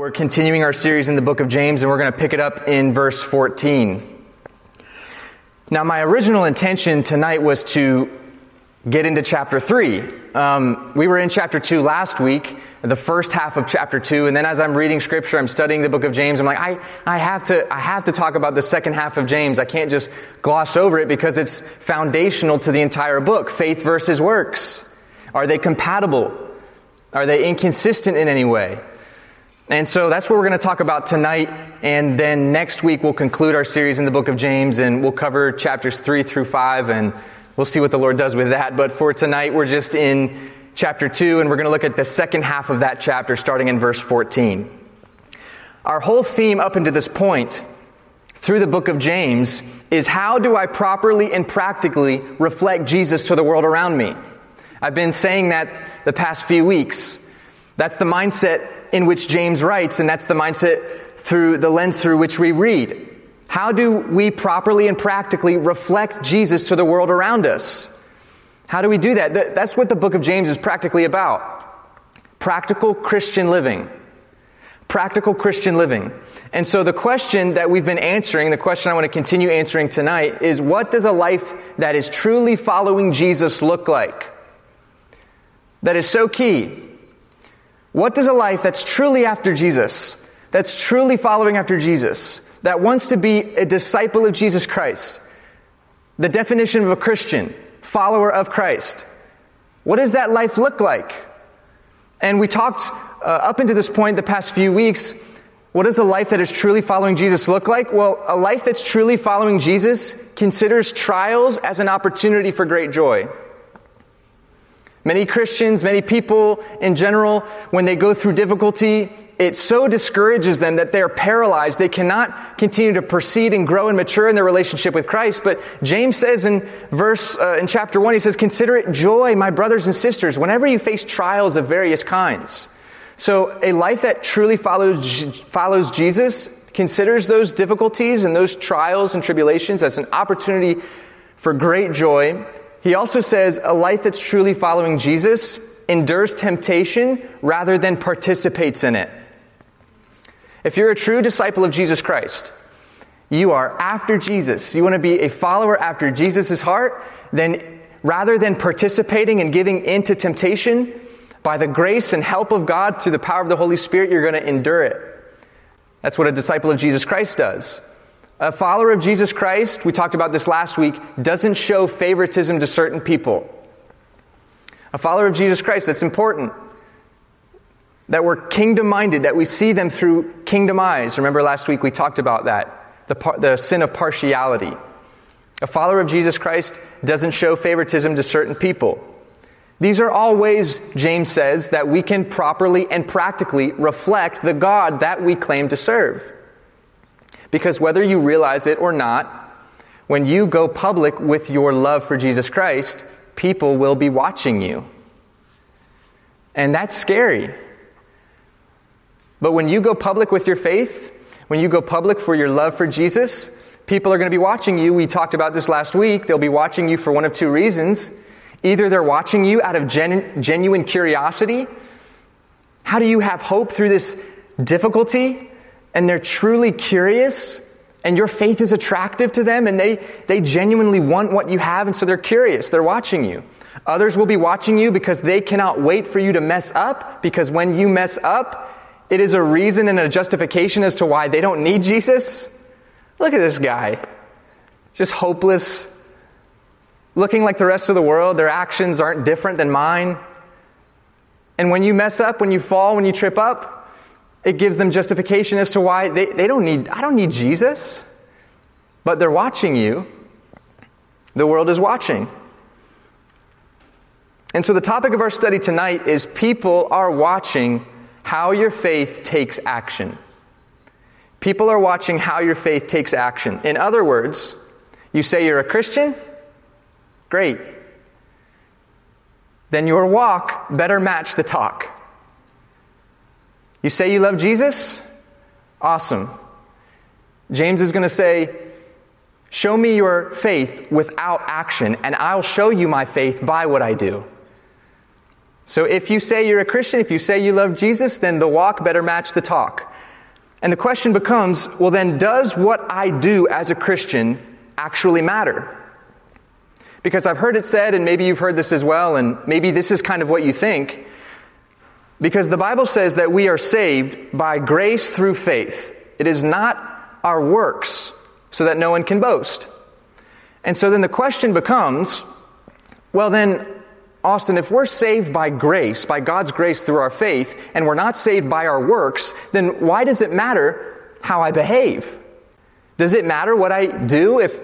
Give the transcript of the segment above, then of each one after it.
We're continuing our series in the book of James, and we're going to pick it up in verse 14. Now, my original intention tonight was to get into chapter 3. Um, we were in chapter 2 last week, the first half of chapter 2, and then as I'm reading scripture, I'm studying the book of James, I'm like, I, I, have to, I have to talk about the second half of James. I can't just gloss over it because it's foundational to the entire book. Faith versus works. Are they compatible? Are they inconsistent in any way? And so that's what we're going to talk about tonight. And then next week we'll conclude our series in the book of James and we'll cover chapters 3 through 5 and we'll see what the Lord does with that. But for tonight we're just in chapter 2 and we're going to look at the second half of that chapter starting in verse 14. Our whole theme up until this point through the book of James is how do I properly and practically reflect Jesus to the world around me? I've been saying that the past few weeks. That's the mindset in which James writes, and that's the mindset through the lens through which we read. How do we properly and practically reflect Jesus to the world around us? How do we do that? That's what the book of James is practically about. Practical Christian living. Practical Christian living. And so the question that we've been answering, the question I want to continue answering tonight is what does a life that is truly following Jesus look like? That is so key. What does a life that's truly after Jesus, that's truly following after Jesus, that wants to be a disciple of Jesus Christ, the definition of a Christian, follower of Christ, what does that life look like? And we talked uh, up into this point the past few weeks. What does a life that is truly following Jesus look like? Well, a life that's truly following Jesus considers trials as an opportunity for great joy. Many Christians, many people in general, when they go through difficulty, it so discourages them that they're paralyzed. They cannot continue to proceed and grow and mature in their relationship with Christ. But James says in verse, uh, in chapter 1, he says, Consider it joy, my brothers and sisters, whenever you face trials of various kinds. So a life that truly follows, follows Jesus considers those difficulties and those trials and tribulations as an opportunity for great joy he also says a life that's truly following Jesus endures temptation rather than participates in it. If you're a true disciple of Jesus Christ, you are after Jesus, you want to be a follower after Jesus' heart, then rather than participating and giving into temptation, by the grace and help of God through the power of the Holy Spirit, you're going to endure it. That's what a disciple of Jesus Christ does. A follower of Jesus Christ, we talked about this last week, doesn't show favoritism to certain people. A follower of Jesus Christ, that's important. That we're kingdom minded, that we see them through kingdom eyes. Remember last week we talked about that, the, the sin of partiality. A follower of Jesus Christ doesn't show favoritism to certain people. These are all ways, James says, that we can properly and practically reflect the God that we claim to serve. Because whether you realize it or not, when you go public with your love for Jesus Christ, people will be watching you. And that's scary. But when you go public with your faith, when you go public for your love for Jesus, people are going to be watching you. We talked about this last week. They'll be watching you for one of two reasons. Either they're watching you out of gen- genuine curiosity. How do you have hope through this difficulty? And they're truly curious and your faith is attractive to them and they, they genuinely want what you have and so they're curious. They're watching you. Others will be watching you because they cannot wait for you to mess up because when you mess up, it is a reason and a justification as to why they don't need Jesus. Look at this guy. Just hopeless, looking like the rest of the world. Their actions aren't different than mine. And when you mess up, when you fall, when you trip up, it gives them justification as to why they, they don't need, I don't need Jesus. But they're watching you. The world is watching. And so the topic of our study tonight is people are watching how your faith takes action. People are watching how your faith takes action. In other words, you say you're a Christian? Great. Then your walk better match the talk. You say you love Jesus? Awesome. James is going to say, Show me your faith without action, and I'll show you my faith by what I do. So if you say you're a Christian, if you say you love Jesus, then the walk better match the talk. And the question becomes well, then, does what I do as a Christian actually matter? Because I've heard it said, and maybe you've heard this as well, and maybe this is kind of what you think. Because the Bible says that we are saved by grace through faith. It is not our works, so that no one can boast. And so then the question becomes well, then, Austin, if we're saved by grace, by God's grace through our faith, and we're not saved by our works, then why does it matter how I behave? Does it matter what I do? If,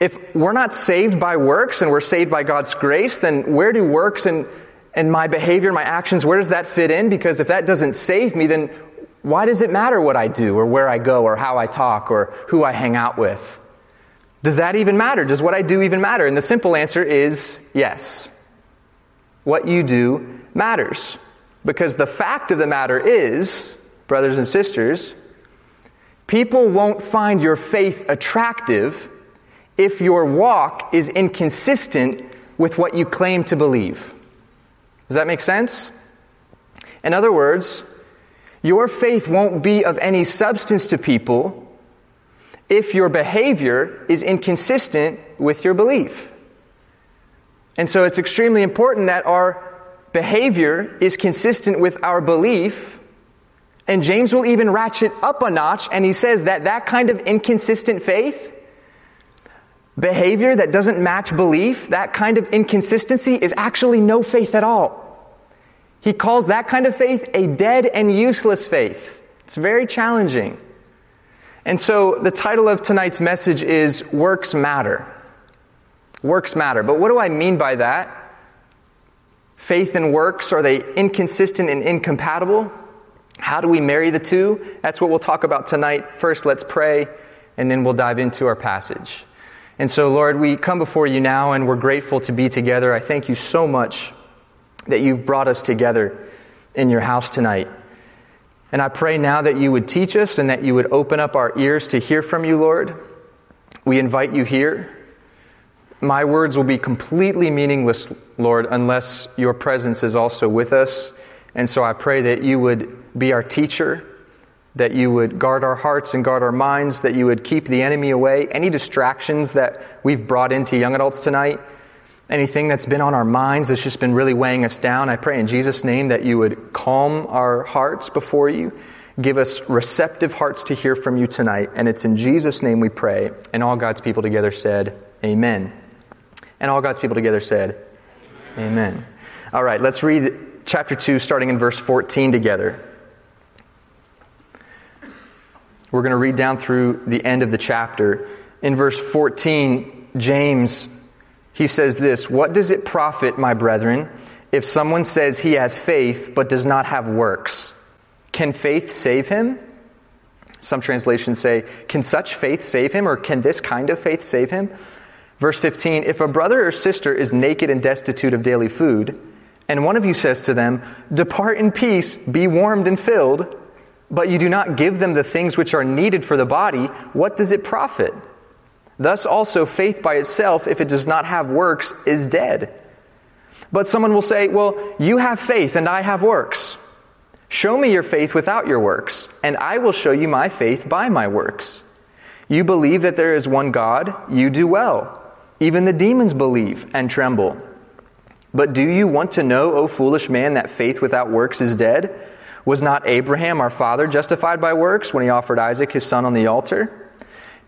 if we're not saved by works and we're saved by God's grace, then where do works and, and my behavior, my actions, where does that fit in? Because if that doesn't save me, then why does it matter what I do or where I go or how I talk or who I hang out with? Does that even matter? Does what I do even matter? And the simple answer is yes. What you do matters. Because the fact of the matter is, brothers and sisters, people won't find your faith attractive if your walk is inconsistent with what you claim to believe. Does that make sense? In other words, your faith won't be of any substance to people if your behavior is inconsistent with your belief. And so it's extremely important that our behavior is consistent with our belief. And James will even ratchet up a notch, and he says that that kind of inconsistent faith, behavior that doesn't match belief, that kind of inconsistency is actually no faith at all. He calls that kind of faith a dead and useless faith. It's very challenging. And so the title of tonight's message is Works Matter. Works matter. But what do I mean by that? Faith and works, are they inconsistent and incompatible? How do we marry the two? That's what we'll talk about tonight. First, let's pray, and then we'll dive into our passage. And so, Lord, we come before you now, and we're grateful to be together. I thank you so much that you've brought us together in your house tonight. And I pray now that you would teach us and that you would open up our ears to hear from you, Lord. We invite you here. My words will be completely meaningless, Lord, unless your presence is also with us. And so I pray that you would be our teacher, that you would guard our hearts and guard our minds, that you would keep the enemy away. Any distractions that we've brought into young adults tonight, anything that's been on our minds that's just been really weighing us down, I pray in Jesus' name that you would calm our hearts before you. Give us receptive hearts to hear from you tonight. And it's in Jesus' name we pray. And all God's people together said, Amen. And all God's people together said, Amen. Amen. All right, let's read chapter 2, starting in verse 14 together. We're going to read down through the end of the chapter. In verse 14, James he says this What does it profit, my brethren, if someone says he has faith but does not have works? Can faith save him? Some translations say, Can such faith save him, or can this kind of faith save him? Verse 15 If a brother or sister is naked and destitute of daily food, and one of you says to them, Depart in peace, be warmed and filled, but you do not give them the things which are needed for the body, what does it profit? Thus also, faith by itself, if it does not have works, is dead. But someone will say, Well, you have faith and I have works. Show me your faith without your works, and I will show you my faith by my works. You believe that there is one God, you do well. Even the demons believe and tremble. But do you want to know, O foolish man, that faith without works is dead? Was not Abraham our father justified by works when he offered Isaac his son on the altar?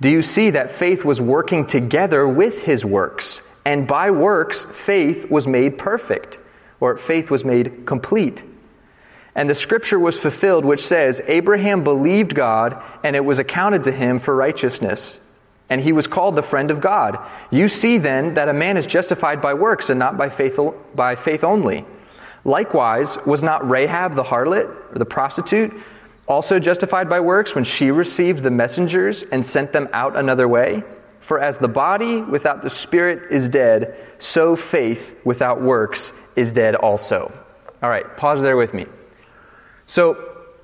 Do you see that faith was working together with his works? And by works, faith was made perfect, or faith was made complete. And the scripture was fulfilled, which says, Abraham believed God, and it was accounted to him for righteousness. And he was called the friend of God. You see then that a man is justified by works and not by faith, by faith only. Likewise, was not Rahab the harlot, or the prostitute, also justified by works when she received the messengers and sent them out another way? For as the body without the spirit is dead, so faith without works is dead also. All right, pause there with me. So,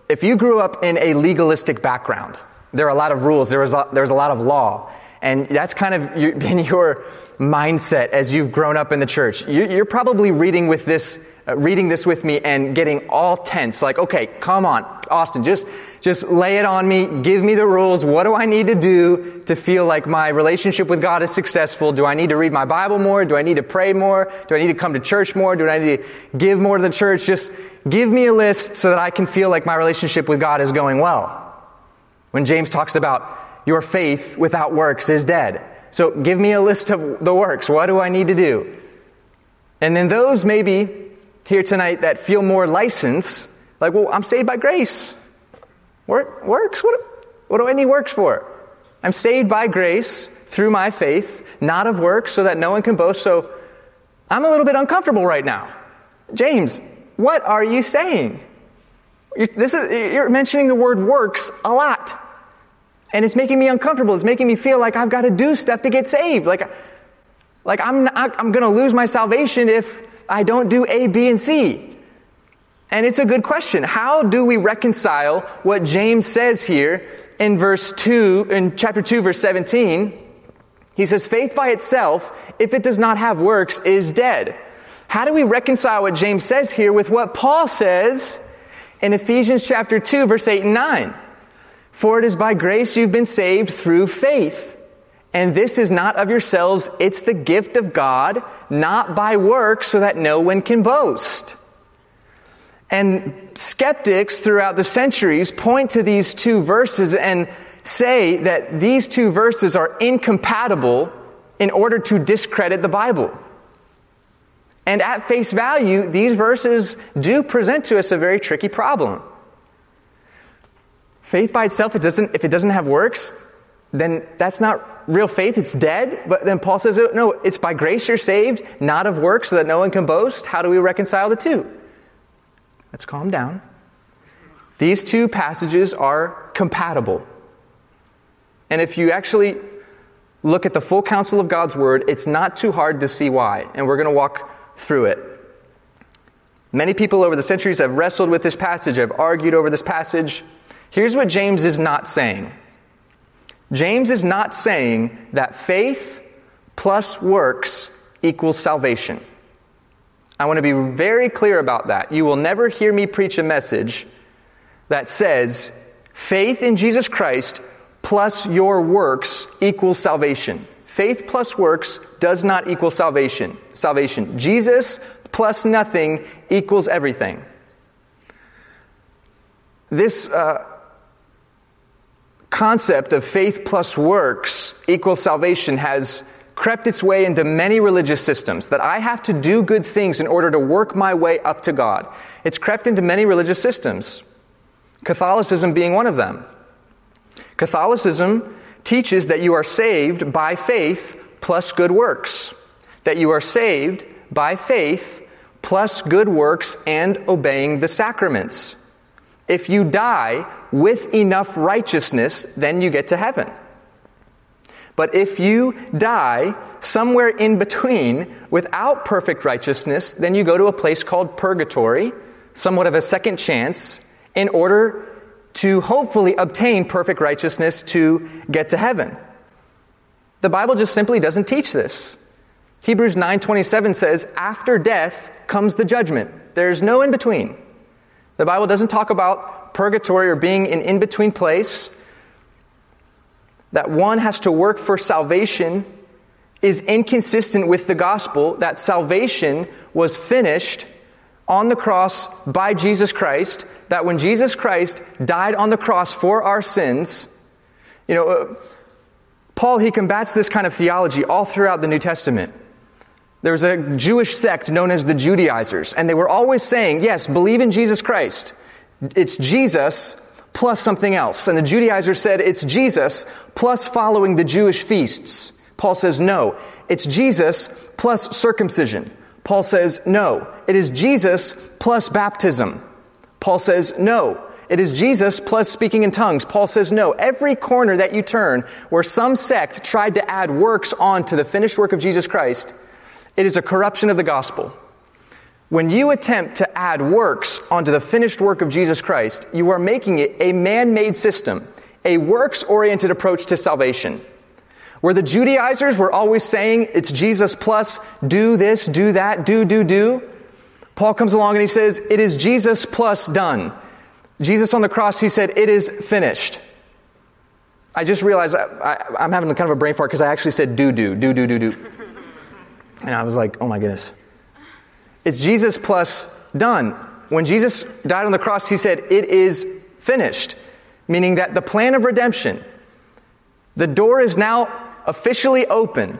if you grew up in a legalistic background, there are a lot of rules, there is a, there's a lot of law. and that's kind of been your mindset as you've grown up in the church. You're probably reading with this uh, reading this with me and getting all tense like okay come on austin just just lay it on me. Give me the rules. What do i need to do to feel like my relationship with god is successful? Do i need to read my bible more? Do i need to pray more? Do i need to come to church more? Do i need to give more to the church? Just give me a list so that i can feel like my relationship with god is going well. When james talks about your faith without works is dead so give me a list of the works what do i need to do and then those maybe here tonight that feel more license, like, well, I'm saved by grace. Work, works? What, what do I need works for? I'm saved by grace through my faith, not of works, so that no one can boast. So I'm a little bit uncomfortable right now. James, what are you saying? You're, this is, you're mentioning the word works a lot. And it's making me uncomfortable. It's making me feel like I've got to do stuff to get saved. Like, like I'm, I'm going to lose my salvation if I don't do A, B, and C? And it's a good question. How do we reconcile what James says here in verse 2, in chapter 2, verse 17? He says, faith by itself, if it does not have works, is dead. How do we reconcile what James says here with what Paul says in Ephesians chapter 2, verse 8 and 9? For it is by grace you've been saved through faith. And this is not of yourselves, it's the gift of God, not by works, so that no one can boast. And skeptics throughout the centuries point to these two verses and say that these two verses are incompatible in order to discredit the Bible. And at face value, these verses do present to us a very tricky problem. Faith by itself, it doesn't, if it doesn't have works, then that's not real faith, it's dead. But then Paul says, oh, no, it's by grace you're saved, not of works, so that no one can boast. How do we reconcile the two? Let's calm down. These two passages are compatible. And if you actually look at the full counsel of God's word, it's not too hard to see why. And we're going to walk through it. Many people over the centuries have wrestled with this passage, have argued over this passage. Here's what James is not saying. James is not saying that faith plus works equals salvation. I want to be very clear about that. You will never hear me preach a message that says faith in Jesus Christ plus your works equals salvation. Faith plus works does not equal salvation. Salvation. Jesus plus nothing equals everything. This uh, concept of faith plus works equals salvation has crept its way into many religious systems that I have to do good things in order to work my way up to God. It's crept into many religious systems, Catholicism being one of them. Catholicism teaches that you are saved by faith plus good works, that you are saved by faith plus good works and obeying the sacraments. If you die with enough righteousness, then you get to heaven. But if you die somewhere in between without perfect righteousness, then you go to a place called purgatory, somewhat of a second chance, in order to hopefully obtain perfect righteousness to get to heaven. The Bible just simply doesn't teach this. Hebrews 9:27 says, "After death comes the judgment. There's no in between." The Bible doesn't talk about purgatory or being an in between place. That one has to work for salvation is inconsistent with the gospel that salvation was finished on the cross by Jesus Christ, that when Jesus Christ died on the cross for our sins, you know, uh, Paul, he combats this kind of theology all throughout the New Testament. There was a Jewish sect known as the Judaizers, and they were always saying, yes, believe in Jesus Christ. It's Jesus plus something else. And the Judaizers said, it's Jesus plus following the Jewish feasts. Paul says, no, it's Jesus plus circumcision. Paul says, no, it is Jesus plus baptism. Paul says, no, it is Jesus plus speaking in tongues. Paul says, no. Every corner that you turn where some sect tried to add works on to the finished work of Jesus Christ, it is a corruption of the gospel. When you attempt to add works onto the finished work of Jesus Christ, you are making it a man made system, a works oriented approach to salvation. Where the Judaizers were always saying it's Jesus plus do this, do that, do, do, do, Paul comes along and he says it is Jesus plus done. Jesus on the cross, he said, it is finished. I just realized I, am having kind of a brain fart because I actually said do, do, do, do, do, do. And I was like, oh my goodness. It's Jesus plus done. When Jesus died on the cross, he said, it is finished, meaning that the plan of redemption, the door is now officially open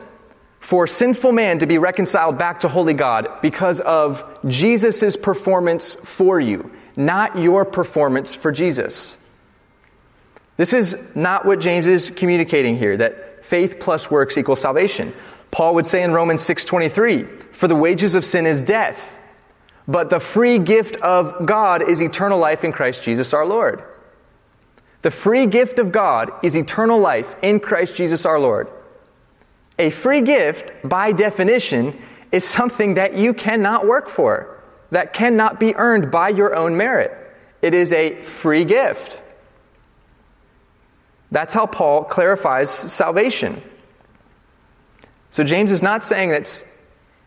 for sinful man to be reconciled back to holy God because of Jesus' performance for you, not your performance for Jesus. This is not what James is communicating here, that faith plus works equals salvation. Paul would say in Romans 6:23, "For the wages of sin is death, but the free gift of God is eternal life in Christ Jesus our Lord." The free gift of God is eternal life in Christ Jesus our Lord. A free gift, by definition, is something that you cannot work for, that cannot be earned by your own merit. It is a free gift. That's how Paul clarifies salvation. So James is not saying that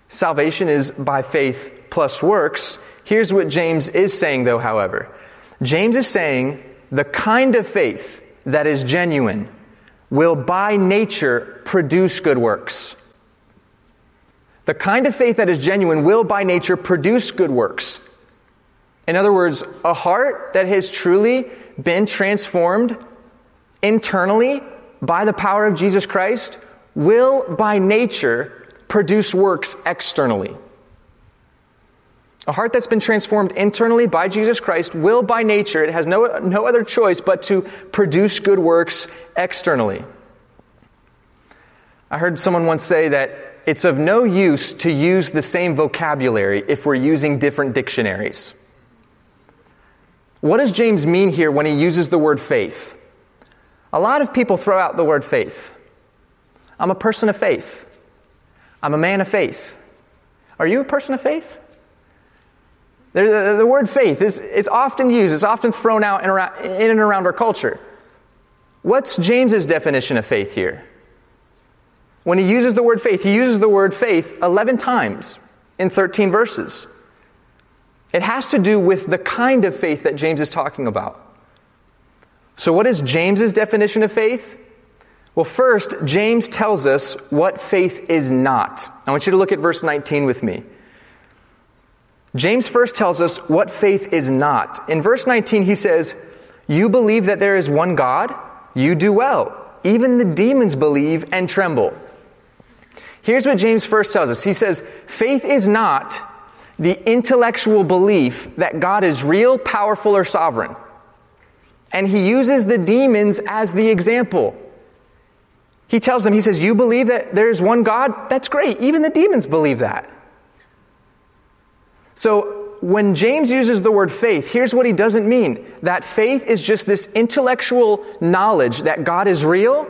salvation is by faith plus works. Here's what James is saying, though, however. James is saying the kind of faith that is genuine will by nature produce good works. The kind of faith that is genuine will by nature produce good works. In other words, a heart that has truly been transformed internally by the power of Jesus Christ will by nature produce works externally. A heart that's been transformed internally by Jesus Christ will by nature, it has no, no other choice but to produce good works externally. I heard someone once say that it's of no use to use the same vocabulary if we're using different dictionaries. What does James mean here when he uses the word faith? A lot of people throw out the word faith. I'm a person of faith. I'm a man of faith. Are you a person of faith? The, the, word faith is it's often used, it's often thrown out in, around, in and around our culture. What's James's definition of faith here? When he uses the word faith, he uses the word faith 11 times in 13 verses. It has to do with the kind of faith that James is talking about. So, what is James's definition of faith? Well, first, James tells us what faith is not. I want you to look at verse 19 with me. James first tells us what faith is not. In verse 19, he says, You believe that there is one God? You do well. Even the demons believe and tremble. Here's what James first tells us He says, Faith is not the intellectual belief that God is real, powerful, or sovereign. And he uses the demons as the example. He tells them, he says, You believe that there's one God? That's great. Even the demons believe that. So, when James uses the word faith, here's what he doesn't mean that faith is just this intellectual knowledge that God is real,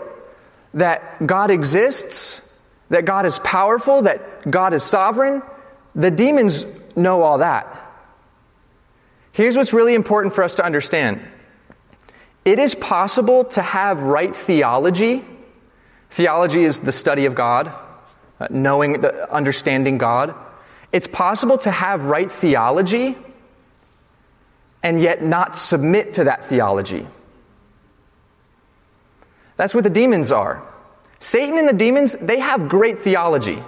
that God exists, that God is powerful, that God is sovereign. The demons know all that. Here's what's really important for us to understand it is possible to have right theology. Theology is the study of God, uh, knowing, the, understanding God. It's possible to have right theology and yet not submit to that theology. That's what the demons are. Satan and the demons, they have great theology.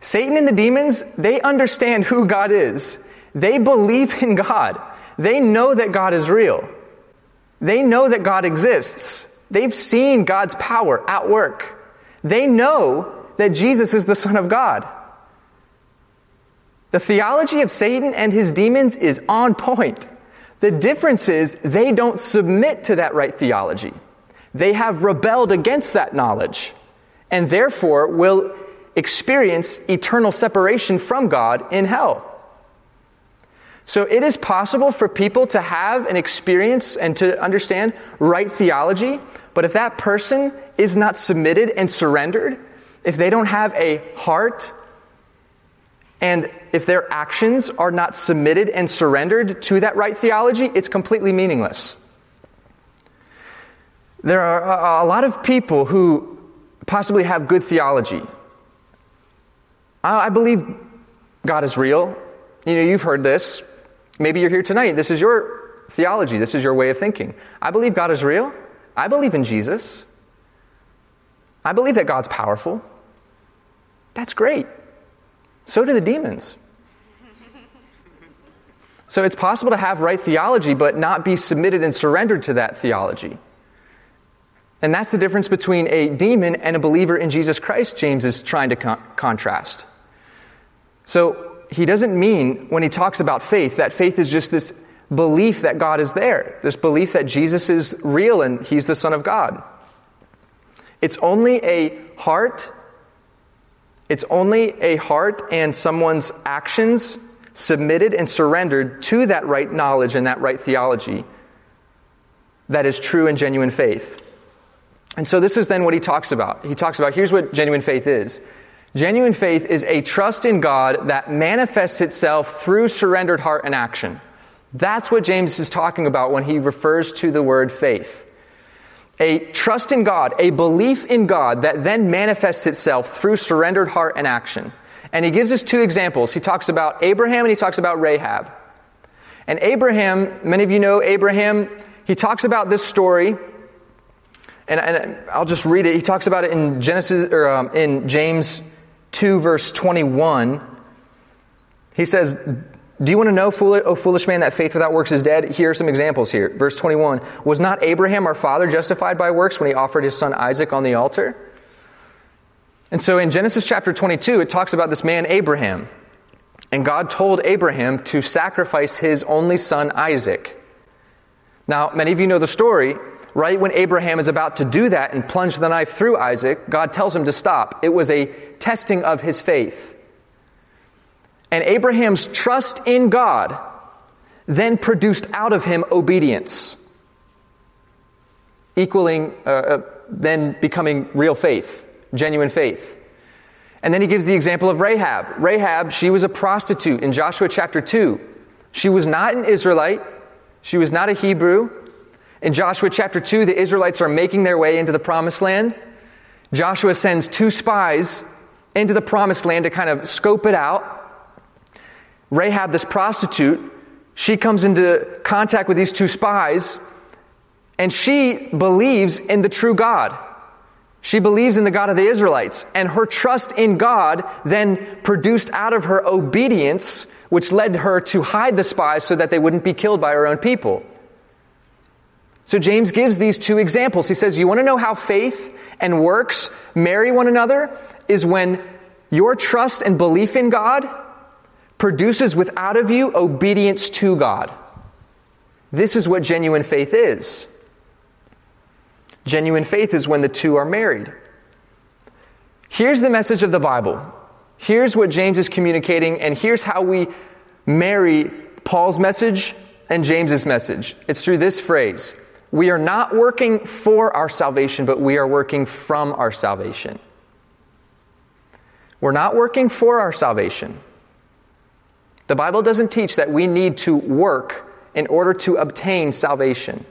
Satan and the demons, they understand who God is. They believe in God. They know that God is real. They know that God exists. They've seen God's power at work. They know that Jesus is the Son of God. The theology of Satan and his demons is on point. The difference is they don't submit to that right theology. They have rebelled against that knowledge and therefore will experience eternal separation from God in hell. So it is possible for people to have an experience and to understand right theology, but if that person is not submitted and surrendered, if they don't have a heart, and if their actions are not submitted and surrendered to that right theology, it's completely meaningless. There are a lot of people who possibly have good theology. I believe God is real. You know, you've heard this. Maybe you're here tonight. This is your theology. This is your way of thinking. I believe God is real. I believe in Jesus. I believe that God's powerful. That's great. So do the demons. So it's possible to have right theology, but not be submitted and surrendered to that theology. And that's the difference between a demon and a believer in Jesus Christ, James is trying to con- contrast. So he doesn't mean, when he talks about faith, that faith is just this belief that God is there, this belief that Jesus is real and he's the Son of God. It's only a heart, it's only a heart and someone's actions submitted and surrendered to that right knowledge and that right theology that is true and genuine faith. And so this is then what he talks about. He talks about here's what genuine faith is. Genuine faith is a trust in God that manifests itself through surrendered heart and action. That's what James is talking about when he refers to the word faith. A trust in God, a belief in God that then manifests itself through surrendered heart and action. And he gives us two examples. He talks about Abraham and he talks about Rahab. And Abraham, many of you know Abraham, he talks about this story, and, and I'll just read it. He talks about it in Genesis or um, in James 2, verse 21. He says, Do you want to know, O foolish man, that faith without works is dead? Here are some examples here. Verse 21 Was not Abraham our father justified by works when he offered his son Isaac on the altar? And so in Genesis chapter 22, it talks about this man, Abraham. And God told Abraham to sacrifice his only son, Isaac. Now, many of you know the story. Right when Abraham is about to do that and plunge the knife through Isaac, God tells him to stop. It was a testing of his faith. And Abraham's trust in God then produced out of him obedience, equaling, uh, uh, then becoming real faith genuine faith. And then he gives the example of Rahab. Rahab, she was a prostitute in Joshua chapter 2. She was not an Israelite, she was not a Hebrew. In Joshua chapter 2, the Israelites are making their way into the promised land. Joshua sends two spies into the promised land to kind of scope it out. Rahab, this prostitute, she comes into contact with these two spies, and she believes in the true God. She believes in the God of the Israelites, and her trust in God then produced out of her obedience, which led her to hide the spies so that they wouldn't be killed by her own people. So James gives these two examples. He says, You want to know how faith and works marry one another? Is when your trust and belief in God produces without of you obedience to God. This is what genuine faith is. Genuine faith is when the two are married. Here's the message of the Bible. Here's what James is communicating, and here's how we marry Paul's message and James's message. It's through this phrase We are not working for our salvation, but we are working from our salvation. We're not working for our salvation. The Bible doesn't teach that we need to work in order to obtain salvation,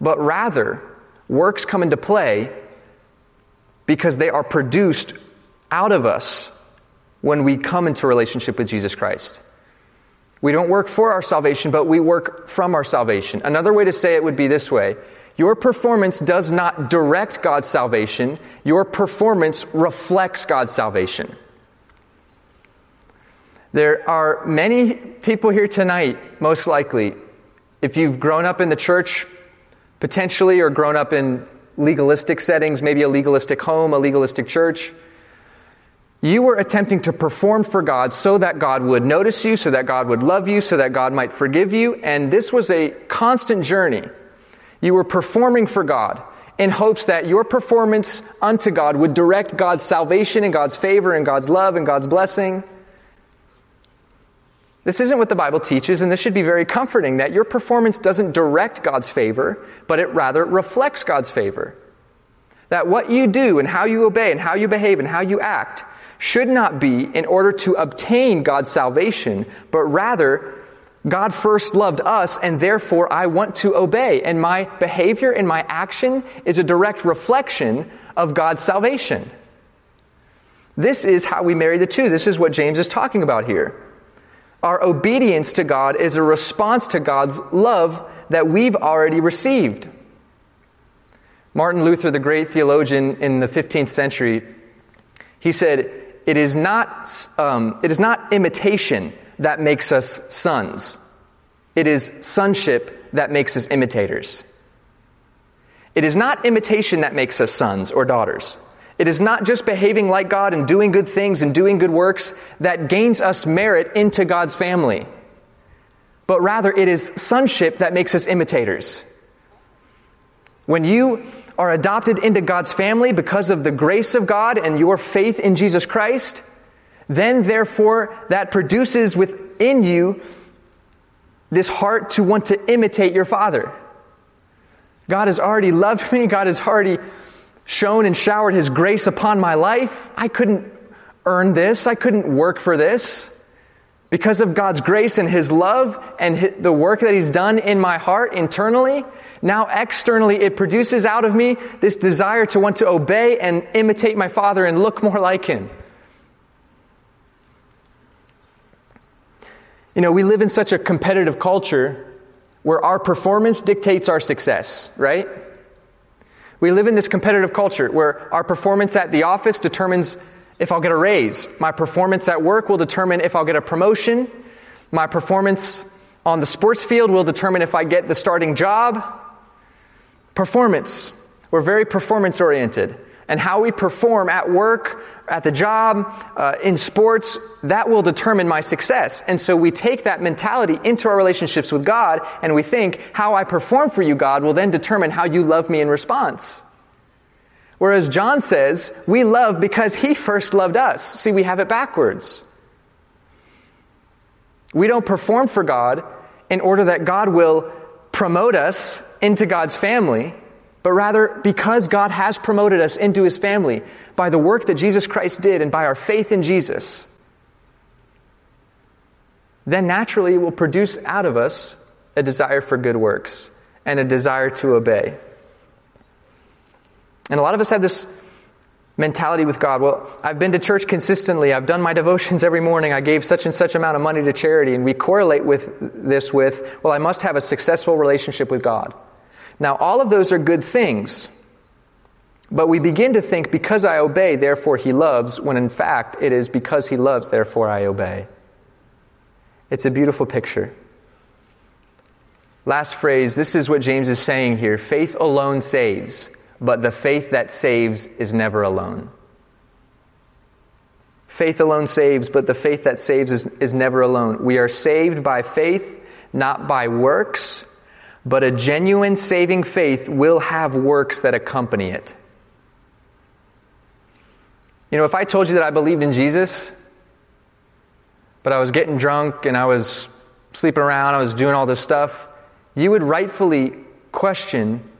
but rather, Works come into play because they are produced out of us when we come into relationship with Jesus Christ. We don't work for our salvation, but we work from our salvation. Another way to say it would be this way Your performance does not direct God's salvation, your performance reflects God's salvation. There are many people here tonight, most likely, if you've grown up in the church potentially or grown up in legalistic settings, maybe a legalistic home, a legalistic church. You were attempting to perform for God so that God would notice you, so that God would love you, so that God might forgive you, and this was a constant journey. You were performing for God in hopes that your performance unto God would direct God's salvation and God's favor and God's love and God's blessing. This isn't what the Bible teaches, and this should be very comforting that your performance doesn't direct God's favor, but it rather reflects God's favor. That what you do and how you obey and how you behave and how you act should not be in order to obtain God's salvation, but rather God first loved us, and therefore I want to obey. And my behavior and my action is a direct reflection of God's salvation. This is how we marry the two. This is what James is talking about here. Our obedience to God is a response to God's love that we've already received. Martin Luther, the great theologian in the 15th century, he said, It is not, um, it is not imitation that makes us sons, it is sonship that makes us imitators. It is not imitation that makes us sons or daughters. It is not just behaving like God and doing good things and doing good works that gains us merit into God's family, but rather it is sonship that makes us imitators. When you are adopted into God's family because of the grace of God and your faith in Jesus Christ, then therefore that produces within you this heart to want to imitate your Father. God has already loved me. God has already shown and showered His grace upon my life. I couldn't earn this. I couldn't work for this. Because of God's grace and His love and the work that He's done in my heart internally, now externally it produces out of me this desire to want to obey and imitate my Father and look more like Him. You know, we live in such a competitive culture where our performance dictates our success, right? We live in this competitive culture where our performance at the office determines if I'll get a raise. My performance at work will determine if I'll get a promotion. My performance on the sports field will determine if I get the starting job. Performance. We're very performance oriented. And how we perform at work, at the job, uh, in sports, that will determine my success. And so we take that mentality into our relationships with God and we think, how I perform for you, God, will then determine how you love me in response. Whereas John says, we love because he first loved us. See, we have it backwards. We don't perform for God in order that God will promote us into God's family, but rather because God has promoted us into his family by the work that Jesus Christ did and by our faith in Jesus. Then naturally it will produce out of us a desire for good works and a desire to obey. And a lot of us have this mentality with God. Well, I've been to church consistently. I've done my devotions every morning. I gave such and such amount of money to charity. And we correlate with this with, well, I must have a successful relationship with God. Now, all of those are good things. But we begin to think, because I obey, therefore he loves, when in fact it is because he loves, therefore I obey. It's a beautiful picture. Last phrase this is what James is saying here faith alone saves but the faith that saves is never alone. Faith alone saves, but the faith that saves is, is never alone. We are saved by faith, not by works, but a genuine saving faith will have works that accompany it. You know, if I told you that I believed in Jesus, but I was getting drunk and I was sleeping around, I was doing all this stuff, you would rightfully question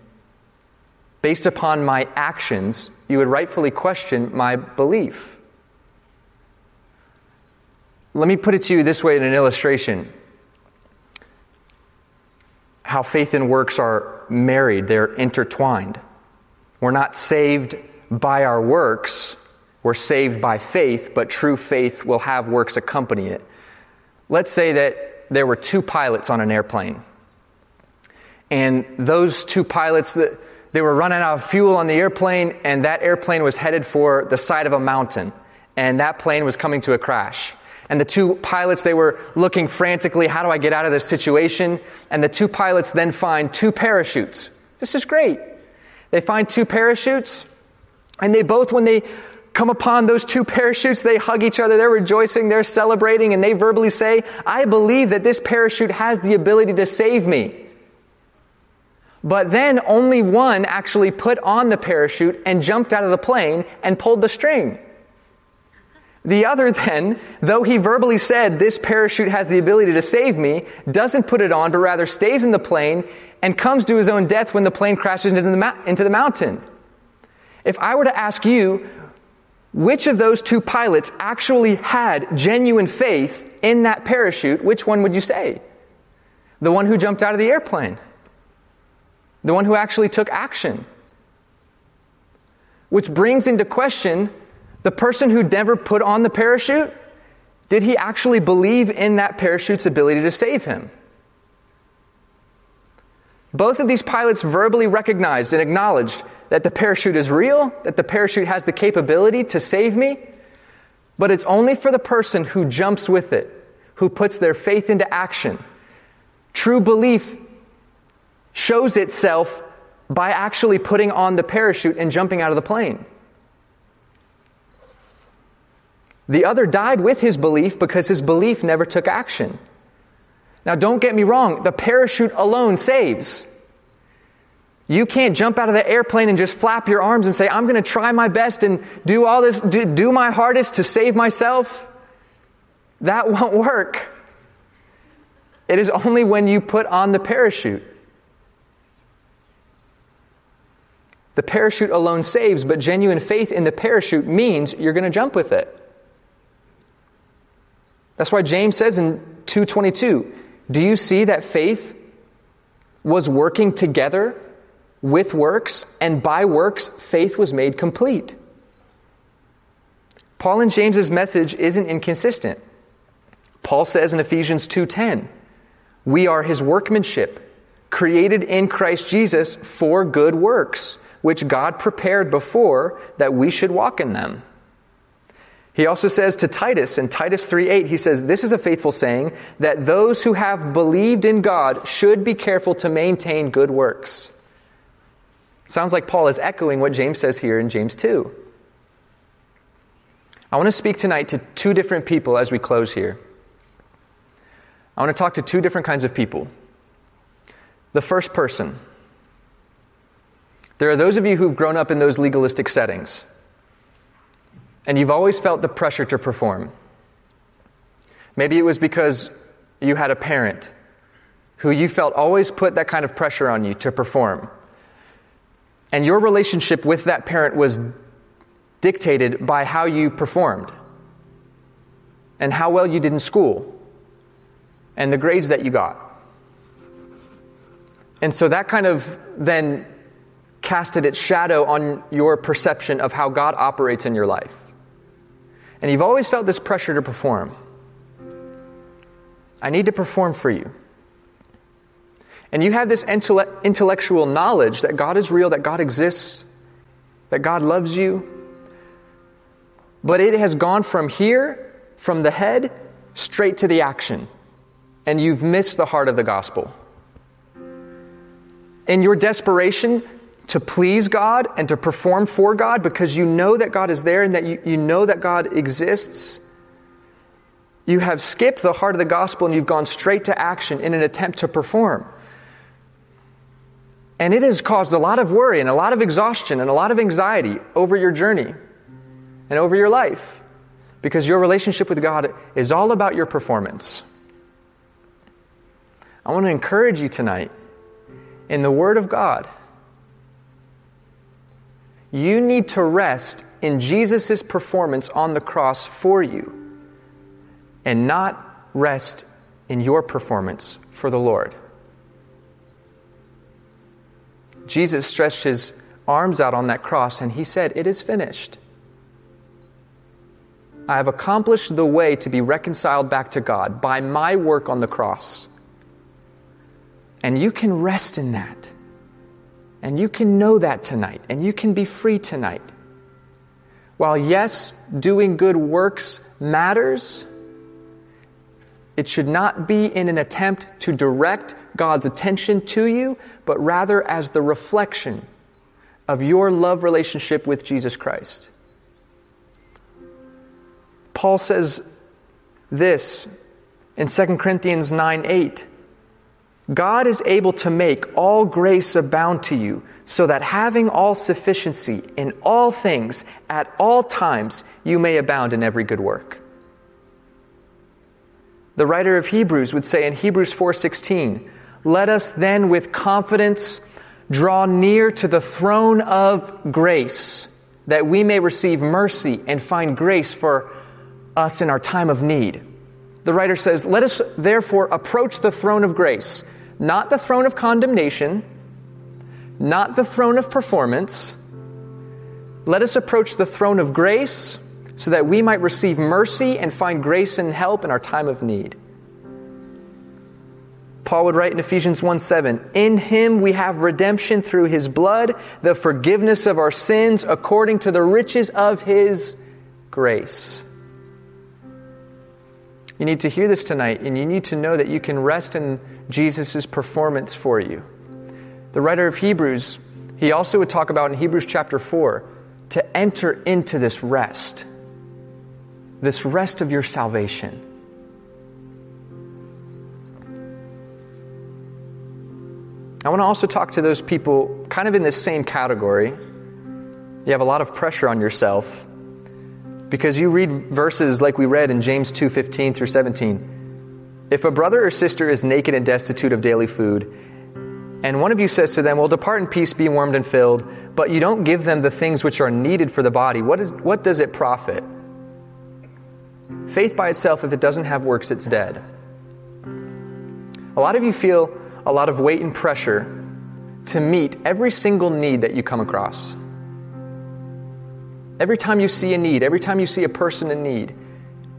based upon my actions, you would rightfully question my belief. Let me put it to you this way in an illustration how faith and works are married, they're intertwined. We're not saved by our works, we're saved by faith, but true faith will have works accompany it. Let's say that there were two pilots on an airplane. And those two pilots, that they were running out of fuel on the airplane, and that airplane was headed for the side of a mountain. And that plane was coming to a crash. And the two pilots, they were looking frantically, how do I get out of this situation? And the two pilots then find two parachutes. This is great. They find two parachutes, and they both, when they come upon those two parachutes, they hug each other, they're rejoicing, they're celebrating, and they verbally say, I believe that this parachute has the ability to save me. But then only one actually put on the parachute and jumped out of the plane and pulled the string. The other then, though he verbally said, this parachute has the ability to save me, doesn't put it on, but rather stays in the plane and comes to his own death when the plane crashes into the, into the mountain. If I were to ask you, which of those two pilots actually had genuine faith in that parachute, which one would you say? The one who jumped out of the airplane. The one who actually took action. Which brings into question the person who never put on the parachute. Did he actually believe in that parachute's ability to save him? Both of these pilots verbally recognized and acknowledged that the parachute is real, that the parachute has the capability to save me, but it's only for the person who jumps with it, who puts their faith into action. True belief shows itself by actually putting on the parachute and jumping out of the plane. The other died with his belief because his belief never took action. Now, don't get me wrong, the parachute alone saves. You can't jump out of the airplane and just flap your arms and say, I'm going to try my best and do all this, do, my hardest to save myself. That won't work. It is only when you put on the parachute. The parachute alone saves, but genuine faith in the parachute means you're going to jump with it. That's why James says in 222, do you see that faith was working together with works, and by works, faith was made complete? Paul and James's message isn't inconsistent. Paul says in Ephesians 2:10, "We are his workmanship, created in Christ Jesus for good works, which God prepared before that we should walk in them." He also says to Titus in Titus 3:8 he says this is a faithful saying that those who have believed in God should be careful to maintain good works. Sounds like Paul is echoing what James says here in James 2. I want to speak tonight to two different people as we close here. I want to talk to two different kinds of people. The first person. There are those of you who've grown up in those legalistic settings and you've always felt the pressure to perform. Maybe it was because you had a parent who you felt always put that kind of pressure on you to perform. And your relationship with that parent was dictated by how you performed and how well you did in school and the grades that you got. And so that kind of then casted its shadow on your perception of how God operates in your life and you've always felt this pressure to perform. I need to perform for you. And you have this intellectual knowledge that God is real, that God exists, that God loves you. But it has gone from here, from the head, straight to the action. And you've missed the heart of the gospel. In your desperation, to please God and to perform for God because you know that God is there and that you, you know that God exists, you have skipped the heart of the gospel and you've gone straight to action in an attempt to perform. And it has caused a lot of worry and a lot of exhaustion and a lot of anxiety over your journey and over your life because your relationship with God is all about your performance. I want to encourage you tonight in the Word of God you need to rest in Jesus' performance on the cross for you and not rest in your performance for the Lord. Jesus stretched his arms out on that cross and he said, It is finished. I have accomplished the way to be reconciled back to God by my work on the cross. And you can rest in that. And you can know that tonight, and you can be free tonight. While, yes, doing good works matters, it should not be in an attempt to direct God's attention to you, but rather as the reflection of your love relationship with Jesus Christ. Paul says this in 2 Corinthians 9 8. God is able to make all grace abound to you, so that having all sufficiency in all things at all times, you may abound in every good work. The writer of Hebrews would say in Hebrews 4:16, "Let us then with confidence draw near to the throne of grace, that we may receive mercy and find grace for us in our time of need." The writer says, Let us therefore approach the throne of grace, not the throne of condemnation, not the throne of performance. Let us approach the throne of grace so that we might receive mercy and find grace and help in our time of need. Paul would write in Ephesians 1 7, In him we have redemption through his blood, the forgiveness of our sins according to the riches of his grace. You need to hear this tonight, and you need to know that you can rest in Jesus' performance for you. The writer of Hebrews, he also would talk about in Hebrews chapter 4 to enter into this rest, this rest of your salvation. I want to also talk to those people kind of in this same category. You have a lot of pressure on yourself because you read verses like we read in James 2:15 through 17. If a brother or sister is naked and destitute of daily food, and one of you says to them, Well, depart in peace, be warmed and filled, but you don't give them the things which are needed for the body, what, is, what does it profit? Faith by itself, if it doesn't have works, it's dead. A lot of you feel a lot of weight and pressure to meet every single need that you come across. Every time you see a need, every time you see a person in need,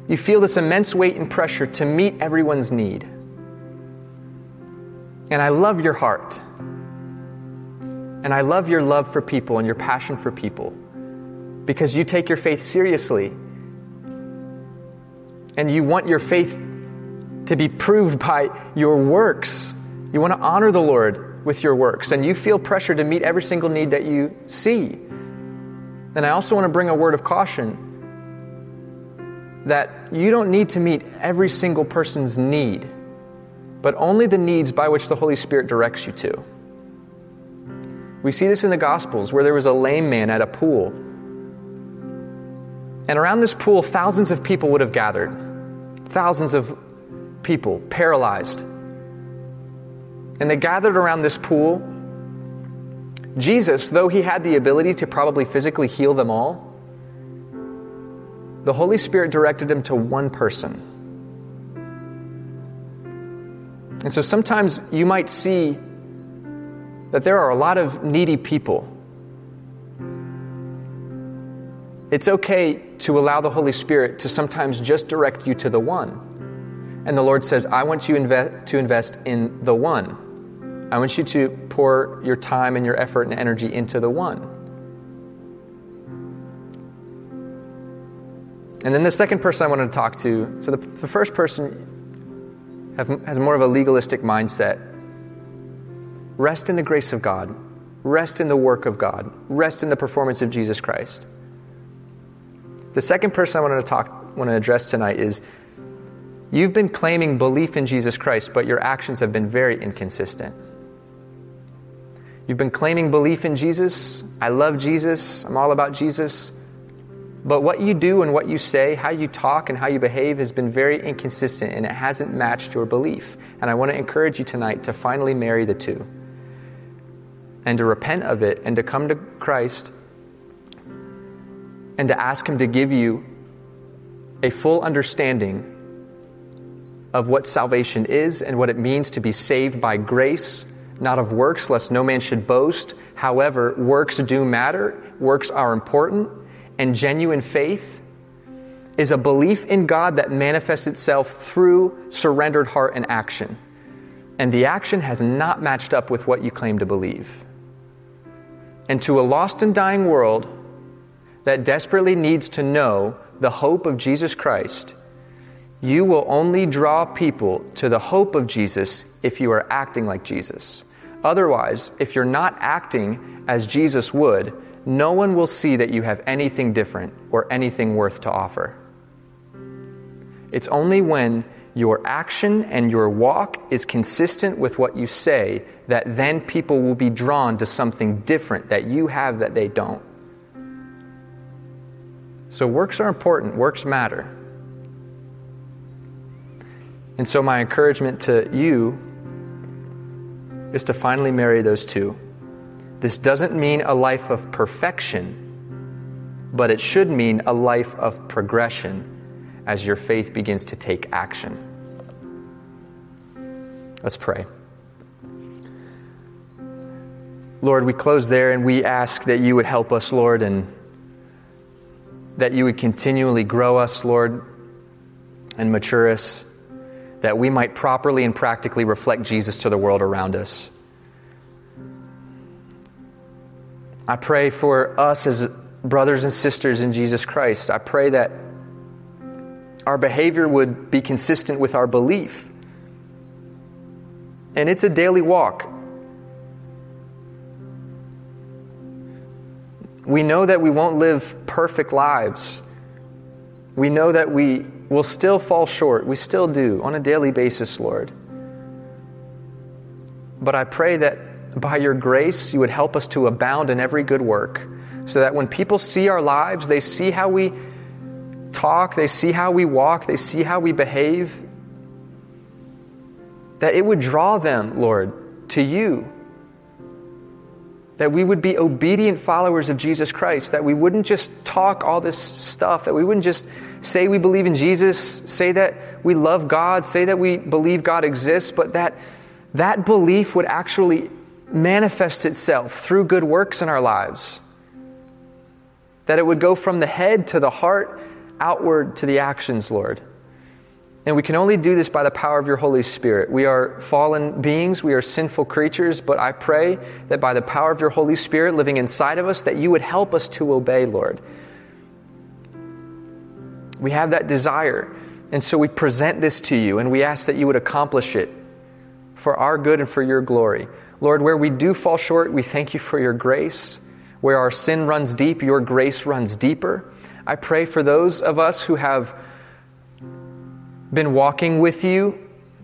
you feel this immense weight and pressure to meet everyone's need. And I love your heart. And I love your love for people and your passion for people because you take your faith seriously. And you want your faith to be proved by your works. You want to honor the Lord with your works. And you feel pressure to meet every single need that you see. And I also want to bring a word of caution that you don't need to meet every single person's need, but only the needs by which the Holy Spirit directs you to. We see this in the Gospels where there was a lame man at a pool. And around this pool, thousands of people would have gathered. Thousands of people paralyzed. And they gathered around this pool Jesus, though he had the ability to probably physically heal them all, the Holy Spirit directed him to one person. And so sometimes you might see that there are a lot of needy people. It's okay to allow the Holy Spirit to sometimes just direct you to the one. And the Lord says, I want you to invest in the one. I want you to pour your time and your effort and energy into the one. And then the second person I wanted to talk to so the, the first person have, has more of a legalistic mindset. Rest in the grace of God, rest in the work of God, rest in the performance of Jesus Christ. The second person I wanted to talk, want to address tonight is you've been claiming belief in Jesus Christ, but your actions have been very inconsistent. You've been claiming belief in Jesus. I love Jesus. I'm all about Jesus. But what you do and what you say, how you talk and how you behave has been very inconsistent and it hasn't matched your belief. And I want to encourage you tonight to finally marry the two and to repent of it and to come to Christ and to ask Him to give you a full understanding of what salvation is and what it means to be saved by grace not of works, lest no man should boast. However, works do matter, works are important, and genuine faith is a belief in God that manifests itself through surrendered heart and action. And the action has not matched up with what you claim to believe. And to a lost and dying world that desperately needs to know the hope of Jesus Christ, you will only draw people to the hope of Jesus if you are acting like Jesus. Otherwise, if you're not acting as Jesus would, no one will see that you have anything different or anything worth to offer. It's only when your action and your walk is consistent with what you say that then people will be drawn to something different that you have that they don't. So, works are important, works matter. And so, my encouragement to you is to finally marry those two. This doesn't mean a life of perfection, but it should mean a life of progression as your faith begins to take action. Let's pray. Lord, we close there and we ask that you would help us, Lord, and that you would continually grow us, Lord, and mature us, that we might properly and practically reflect Jesus to the world around us. I pray for us as brothers and sisters in Jesus Christ. I pray that our behavior would be consistent with our belief. And it's a daily walk. We know that we won't live perfect lives. We know that we will still fall short. We still do on a daily basis, Lord. But I pray that by your grace, you would help us to abound in every good work, so that when people see our lives, they see how we talk, they see how we walk, they see how we behave, that it would draw them, Lord, to you that we would be obedient followers of Jesus Christ, that we wouldn't just talk all this stuff, that we wouldn't just say we believe in Jesus, say that we love God, say that we believe God exists, but that that belief would actually manifest itself through good works in our lives. That it would go from the head to the heart, outward to the actions, Lord. And we can only do this by the power of your Holy Spirit. We are fallen beings, we are sinful creatures, but I pray that by the power of your Holy Spirit living inside of us, that you would help us to obey, Lord. We have that desire, and so we present this to you, and we ask that you would accomplish it for our good and for your glory. Lord, where we do fall short, we thank you for your grace. Where our sin runs deep, your grace runs deeper. I pray for those of us who have been walking with you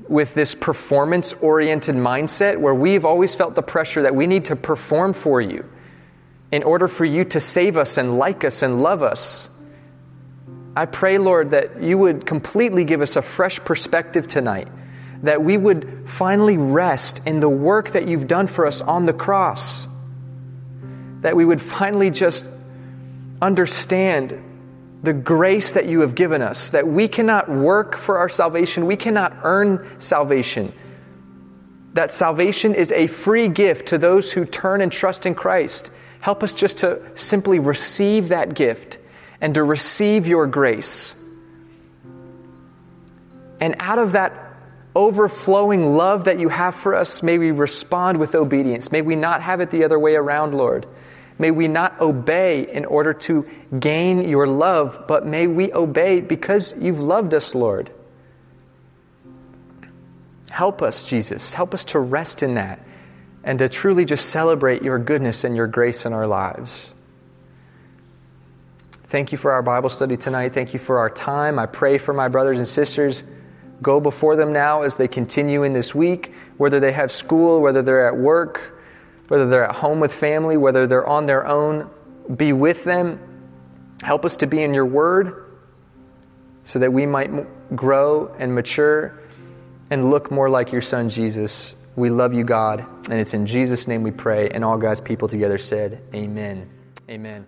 with this performance oriented mindset where we've always felt the pressure that we need to perform for you in order for you to save us and like us and love us. I pray, Lord, that you would completely give us a fresh perspective tonight, that we would finally rest in the work that you've done for us on the cross, that we would finally just understand the grace that you have given us, that we cannot work for our salvation, we cannot earn salvation. That salvation is a free gift to those who turn and trust in Christ. Help us just to simply receive that gift and to receive your grace. And out of that overflowing love that you have for us, may we respond with obedience. May we not have it the other way around, Lord. May we not obey in order to gain your love, but may we obey because you've loved us, Lord. Help us, Jesus. Help us to rest in that and to truly just celebrate your goodness and your grace in our lives. Thank you for our Bible study tonight. Thank you for our time. I pray for my brothers and sisters. Go before them now as they continue in this week, whether they have school, whether they're at work whether they're at home with family, whether they're on their own, be with them. Help us to be in your word so that we might grow and mature and look more like your son Jesus. We love you, God, and it's in Jesus' name we pray. And all God's people together said, Amen. Amen.